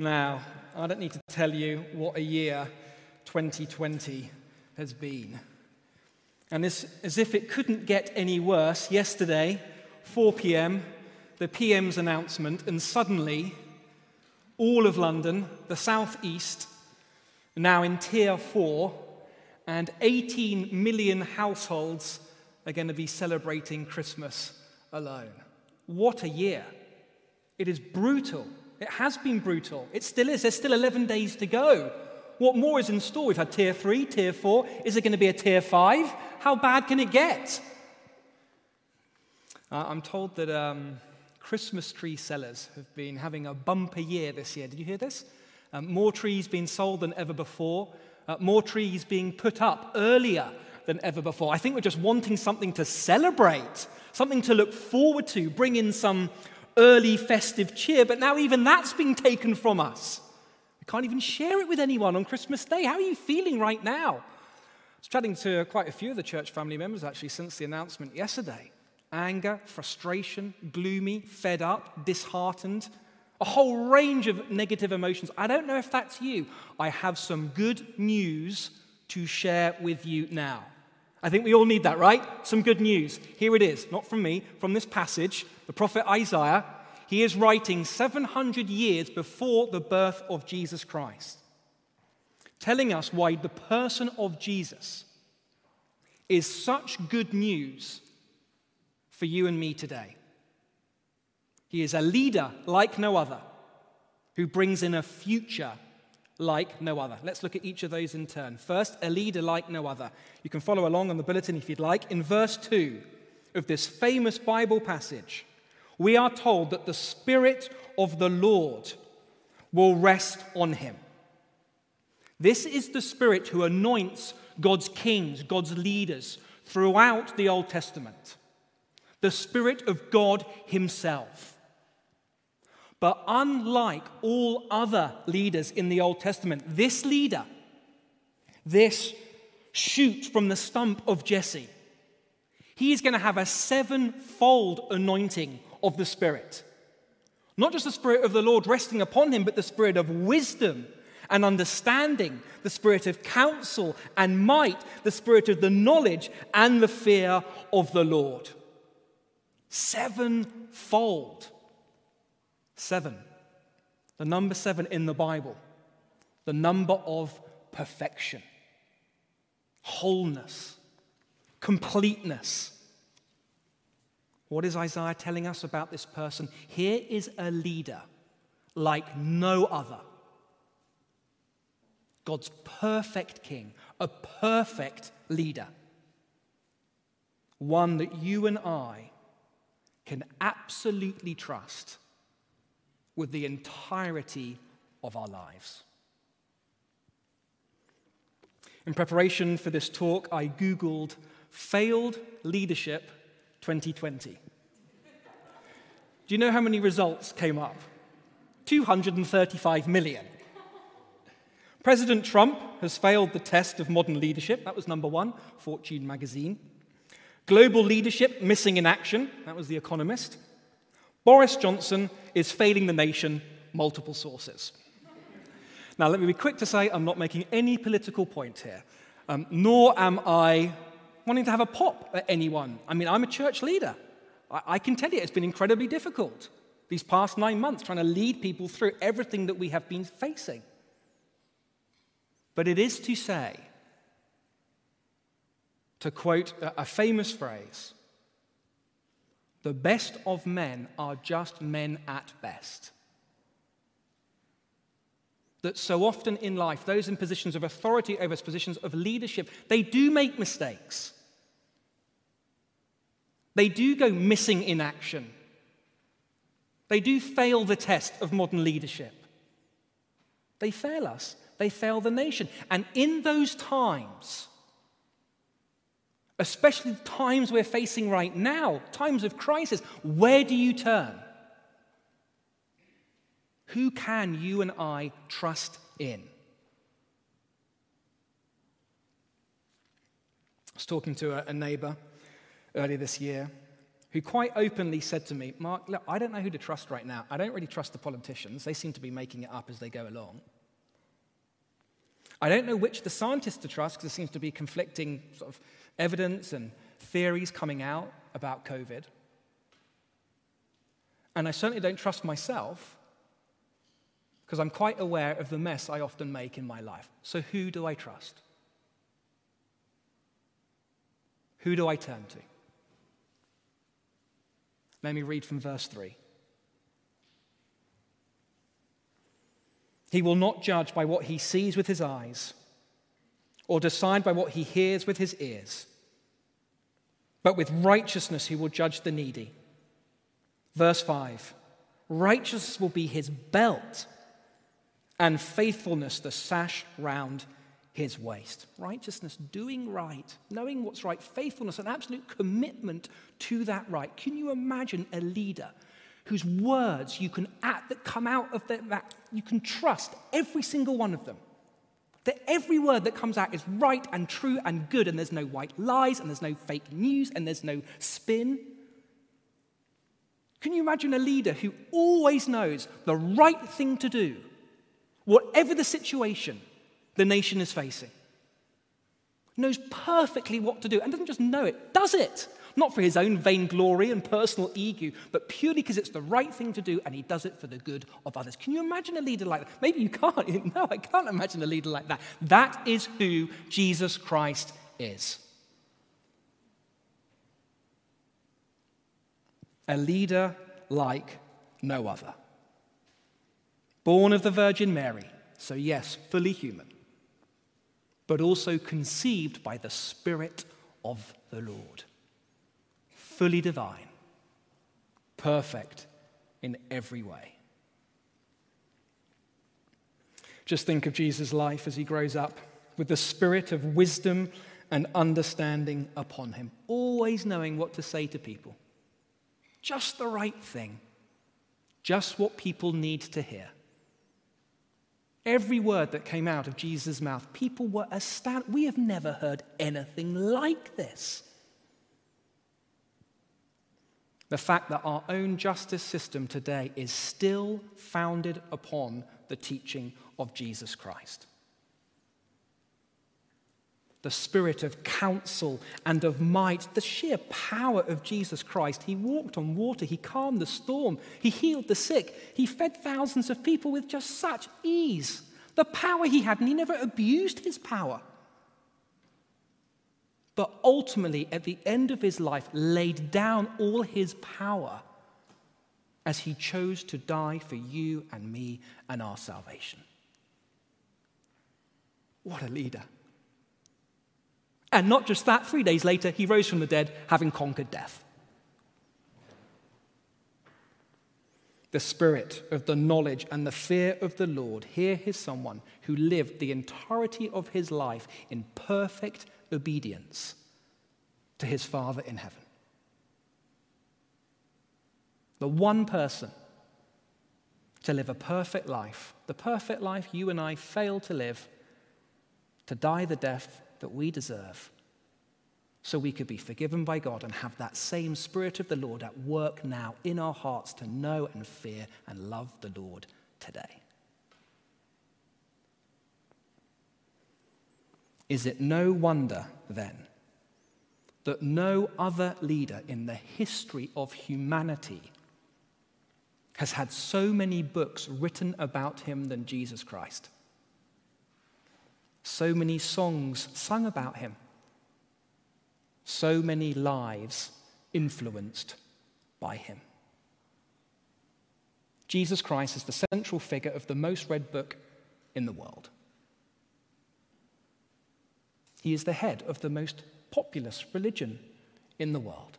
Now, I don't need to tell you what a year 2020 has been. And as, as if it couldn't get any worse, yesterday, 4 p.m., the PM's announcement, and suddenly, all of London, the southeast, now in tier four, and 18 million households are going to be celebrating Christmas alone. What a year! It is brutal. It has been brutal. It still is. There's still 11 days to go. What more is in store? We've had tier three, tier four. Is it going to be a tier five? How bad can it get? Uh, I'm told that um, Christmas tree sellers have been having a bumper year this year. Did you hear this? Um, more trees being sold than ever before, uh, more trees being put up earlier than ever before. I think we're just wanting something to celebrate, something to look forward to, bring in some early festive cheer, but now even that's being taken from us. We can't even share it with anyone on Christmas Day. How are you feeling right now? I was chatting to quite a few of the church family members actually since the announcement yesterday. Anger, frustration, gloomy, fed up, disheartened, a whole range of negative emotions. I don't know if that's you. I have some good news to share with you now. I think we all need that, right? Some good news. Here it is, not from me, from this passage, the prophet Isaiah. He is writing 700 years before the birth of Jesus Christ, telling us why the person of Jesus is such good news for you and me today. He is a leader like no other who brings in a future like no other. Let's look at each of those in turn. First, a leader like no other. You can follow along on the bulletin if you'd like. In verse 2 of this famous Bible passage, we are told that the Spirit of the Lord will rest on him. This is the Spirit who anoints God's kings, God's leaders throughout the Old Testament. The Spirit of God Himself. But unlike all other leaders in the Old Testament, this leader, this shoot from the stump of Jesse, he is going to have a sevenfold anointing of the Spirit. Not just the Spirit of the Lord resting upon him, but the Spirit of wisdom and understanding, the Spirit of counsel and might, the Spirit of the knowledge and the fear of the Lord. Sevenfold. Seven. The number seven in the Bible. The number of perfection, wholeness, completeness. What is Isaiah telling us about this person? Here is a leader like no other. God's perfect king, a perfect leader. One that you and I can absolutely trust with the entirety of our lives. In preparation for this talk, I Googled failed leadership 2020. Do you know how many results came up? 235 million. President Trump has failed the test of modern leadership. That was number one, Fortune magazine. Global leadership missing in action. That was The Economist. Boris Johnson is failing the nation, multiple sources. Now, let me be quick to say I'm not making any political point here, um, nor am I wanting to have a pop at anyone. I mean, I'm a church leader. I, I can tell you it's been incredibly difficult these past nine months trying to lead people through everything that we have been facing. But it is to say, to quote a famous phrase, the best of men are just men at best. That so often in life, those in positions of authority over positions of leadership, they do make mistakes. They do go missing in action. They do fail the test of modern leadership. They fail us, they fail the nation. And in those times, especially the times we're facing right now, times of crisis, where do you turn? Who can you and I trust in? I was talking to a, neighbor earlier this year who quite openly said to me, Mark, look, I don't know who to trust right now. I don't really trust the politicians. They seem to be making it up as they go along. I don't know which the scientists to trust because there seems to be conflicting sort of evidence and theories coming out about COVID. And I certainly don't trust myself because I'm quite aware of the mess I often make in my life. So, who do I trust? Who do I turn to? Let me read from verse 3. He will not judge by what he sees with his eyes or decide by what he hears with his ears, but with righteousness he will judge the needy. Verse 5 Righteousness will be his belt, and faithfulness the sash round his waist. Righteousness, doing right, knowing what's right, faithfulness, an absolute commitment to that right. Can you imagine a leader whose words you can act that come out of that you can trust every single one of them? That every word that comes out is right and true and good, and there's no white lies, and there's no fake news, and there's no spin. Can you imagine a leader who always knows the right thing to do, whatever the situation, the nation is facing. Knows perfectly what to do and doesn't just know it, does it. Not for his own vainglory and personal ego, but purely because it's the right thing to do and he does it for the good of others. Can you imagine a leader like that? Maybe you can't. No, I can't imagine a leader like that. That is who Jesus Christ is. A leader like no other. Born of the Virgin Mary, so yes, fully human but also conceived by the Spirit of the Lord. Fully divine, perfect in every way. Just think of Jesus' life as he grows up with the spirit of wisdom and understanding upon him, always knowing what to say to people. Just the right thing, just what people need to hear. Every word that came out of Jesus' mouth, people were astounded. We have never heard anything like this. The fact that our own justice system today is still founded upon the teaching of Jesus Christ. The spirit of counsel and of might, the sheer power of Jesus Christ. He walked on water, he calmed the storm, he healed the sick, he fed thousands of people with just such ease the power he had, and he never abused his power. But ultimately, at the end of his life, laid down all his power as he chose to die for you and me and our salvation. What a leader. And not just that, three days later, he rose from the dead, having conquered death. the spirit of the knowledge and the fear of the Lord, here is someone who lived the entirety of his life in perfect obedience to his Father in heaven. The one person to live a perfect life, the perfect life you and I fail to live, to die the death that we deserve so we could be forgiven by God and have that same Spirit of the Lord at work now in our hearts to know and fear and love the Lord today. Is it no wonder then that no other leader in the history of humanity has had so many books written about him than Jesus Christ? So many songs sung about him so many lives influenced by him. Jesus Christ is the central figure of the most read book in the world. He is the head of the most populous religion in the world.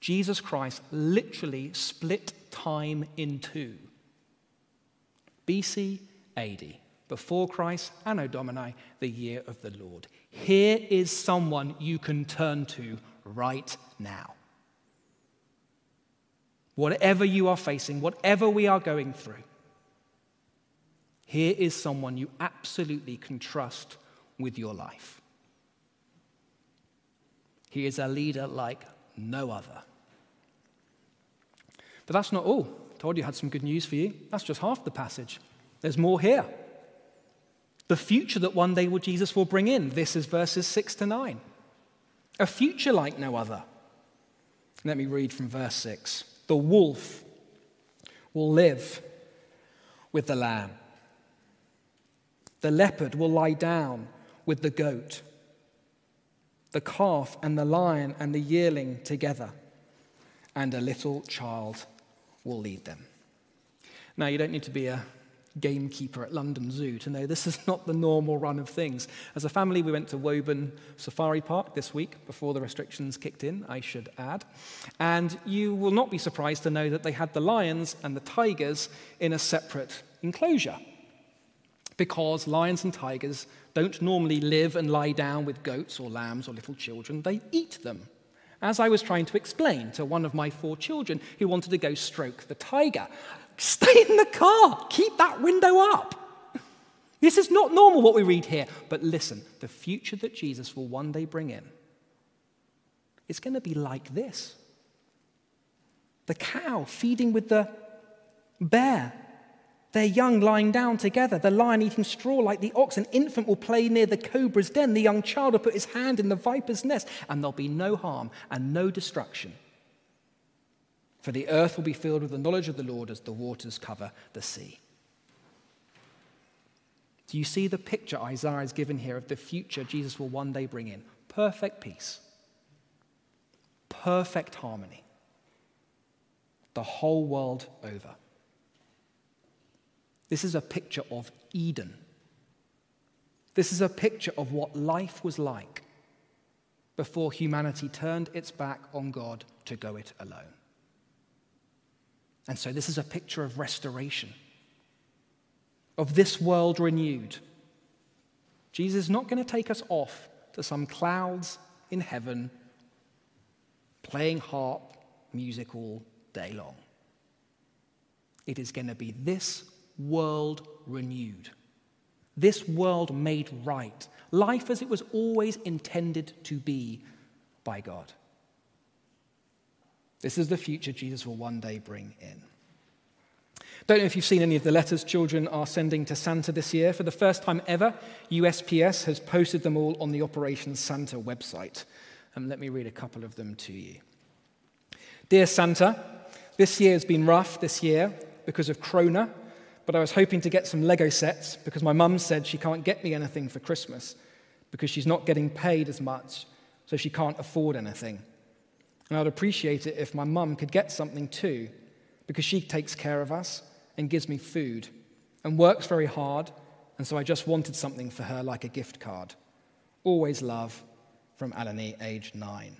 Jesus Christ literally split time in two BC, AD, before Christ, Anno Domini, the year of the Lord. Here is someone you can turn to right now. Whatever you are facing, whatever we are going through, here is someone you absolutely can trust with your life. He is a leader like no other. But that's not all. I told you I had some good news for you. That's just half the passage. There's more here. The future that one day will Jesus will bring in. This is verses 6 to 9. A future like no other. Let me read from verse 6. The wolf will live with the lamb. The leopard will lie down with the goat. The calf and the lion and the yearling together, and a little child will lead them. Now, you don't need to be a gamekeeper at London Zoo to know this is not the normal run of things. As a family, we went to Woburn Safari Park this week before the restrictions kicked in, I should add. And you will not be surprised to know that they had the lions and the tigers in a separate enclosure. Because lions and tigers don't normally live and lie down with goats or lambs or little children, they eat them. As I was trying to explain to one of my four children who wanted to go stroke the tiger, Stay in the car. Keep that window up. This is not normal what we read here. But listen, the future that Jesus will one day bring in is going to be like this the cow feeding with the bear, their young lying down together, the lion eating straw like the ox. An infant will play near the cobra's den, the young child will put his hand in the viper's nest, and there'll be no harm and no destruction for the earth will be filled with the knowledge of the Lord as the waters cover the sea. Do you see the picture Isaiah is given here of the future Jesus will one day bring in? Perfect peace, perfect harmony, the whole world over. This is a picture of Eden. This is a picture of what life was like before humanity turned its back on God to go it alone. And so, this is a picture of restoration, of this world renewed. Jesus is not going to take us off to some clouds in heaven playing harp music all day long. It is going to be this world renewed, this world made right, life as it was always intended to be by God. This is the future Jesus will one day bring in. Don't know if you've seen any of the letters children are sending to Santa this year. For the first time ever, USPS has posted them all on the Operation Santa website. And let me read a couple of them to you. Dear Santa, this year has been rough this year because of Corona, but I was hoping to get some Lego sets because my mum said she can't get me anything for Christmas because she's not getting paid as much, so she can't afford anything. And I'd appreciate it if my mum could get something too, because she takes care of us and gives me food and works very hard. And so I just wanted something for her, like a gift card. Always love from Alani, age nine.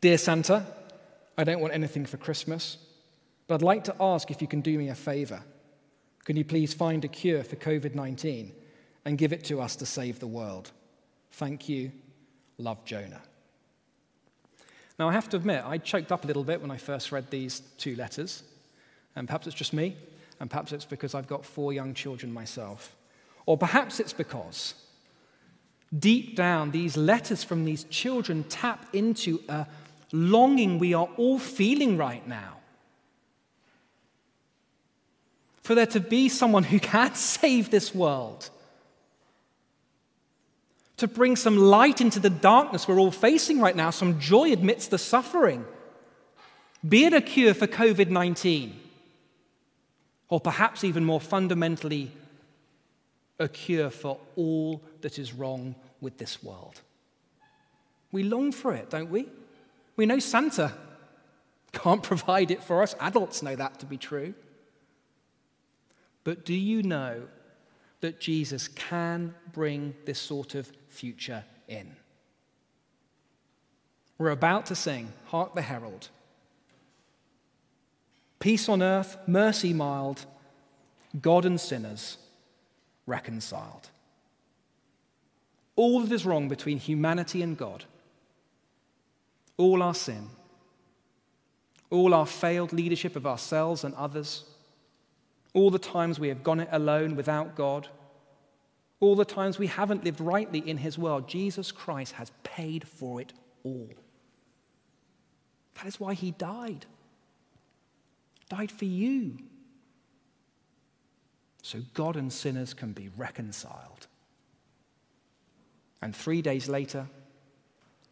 Dear Santa, I don't want anything for Christmas, but I'd like to ask if you can do me a favor. Can you please find a cure for COVID 19 and give it to us to save the world? Thank you. Love Jonah. Now, I have to admit, I choked up a little bit when I first read these two letters. And perhaps it's just me, and perhaps it's because I've got four young children myself. Or perhaps it's because deep down, these letters from these children tap into a longing we are all feeling right now. For there to be someone who can save this world to bring some light into the darkness we're all facing right now, some joy amidst the suffering. Be it a cure for COVID 19, or perhaps even more fundamentally, a cure for all that is wrong with this world. We long for it, don't we? We know Santa can't provide it for us. Adults know that to be true. But do you know that Jesus can bring this sort of future in. We're about to sing, Hark the Herald. Peace on earth, mercy mild, God and sinners reconciled. All that is wrong between humanity and God, all our sin, all our failed leadership of ourselves and others, all the times we have gone it alone without God all the times we haven't lived rightly in His world, Jesus Christ has paid for it all. That is why he died. Died for you. So God and sinners can be reconciled. And three days later,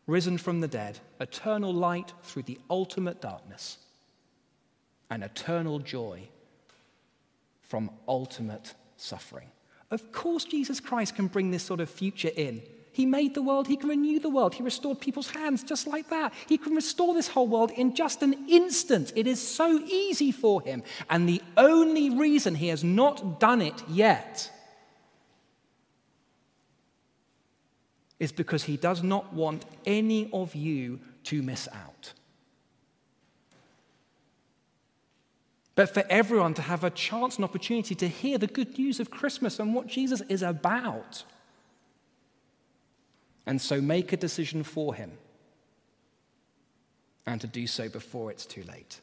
risen from the dead, eternal light through the ultimate darkness, and eternal joy from ultimate suffering. Of course, Jesus Christ can bring this sort of future in. He made the world, He can renew the world. He restored people's hands just like that. He can restore this whole world in just an instant. It is so easy for Him. And the only reason He has not done it yet is because He does not want any of you to miss out. But for everyone to have a chance and opportunity to hear the good news of Christmas and what Jesus is about. And so make a decision for him and to do so before it's too late.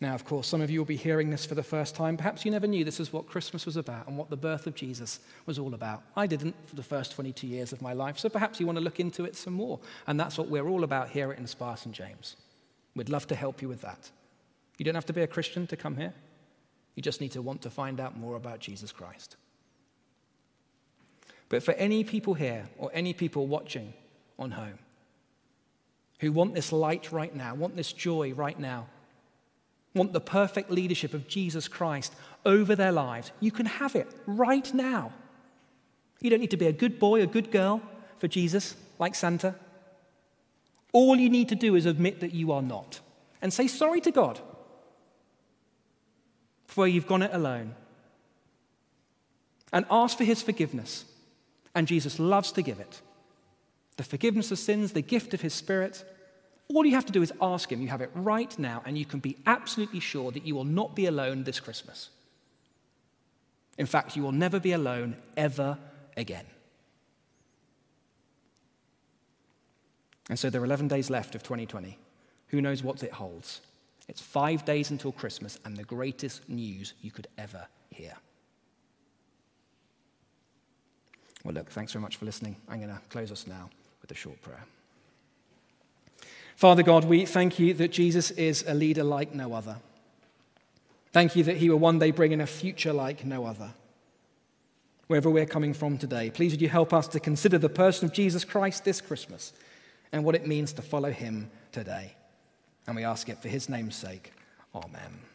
Now, of course, some of you will be hearing this for the first time. Perhaps you never knew this is what Christmas was about and what the birth of Jesus was all about. I didn't for the first 22 years of my life, so perhaps you want to look into it some more. And that's what we're all about here at Inspire St. James. We'd love to help you with that. You don't have to be a Christian to come here. You just need to want to find out more about Jesus Christ. But for any people here or any people watching on home who want this light right now, want this joy right now, want the perfect leadership of Jesus Christ over their lives, you can have it right now. You don't need to be a good boy, a good girl for Jesus, like Santa. All you need to do is admit that you are not and say sorry to God for where you've gone it alone. And ask for his forgiveness. And Jesus loves to give it. The forgiveness of sins, the gift of his spirit. All you have to do is ask him. You have it right now, and you can be absolutely sure that you will not be alone this Christmas. In fact, you will never be alone ever again. And so there are 11 days left of 2020. Who knows what it holds? It's five days until Christmas and the greatest news you could ever hear. Well, look, thanks very much for listening. I'm going to close us now with a short prayer. Father God, we thank you that Jesus is a leader like no other. Thank you that he will one day bring in a future like no other. Wherever we're coming from today, please would you help us to consider the person of Jesus Christ this Christmas and what it means to follow him today. And we ask it for his name's sake. Amen.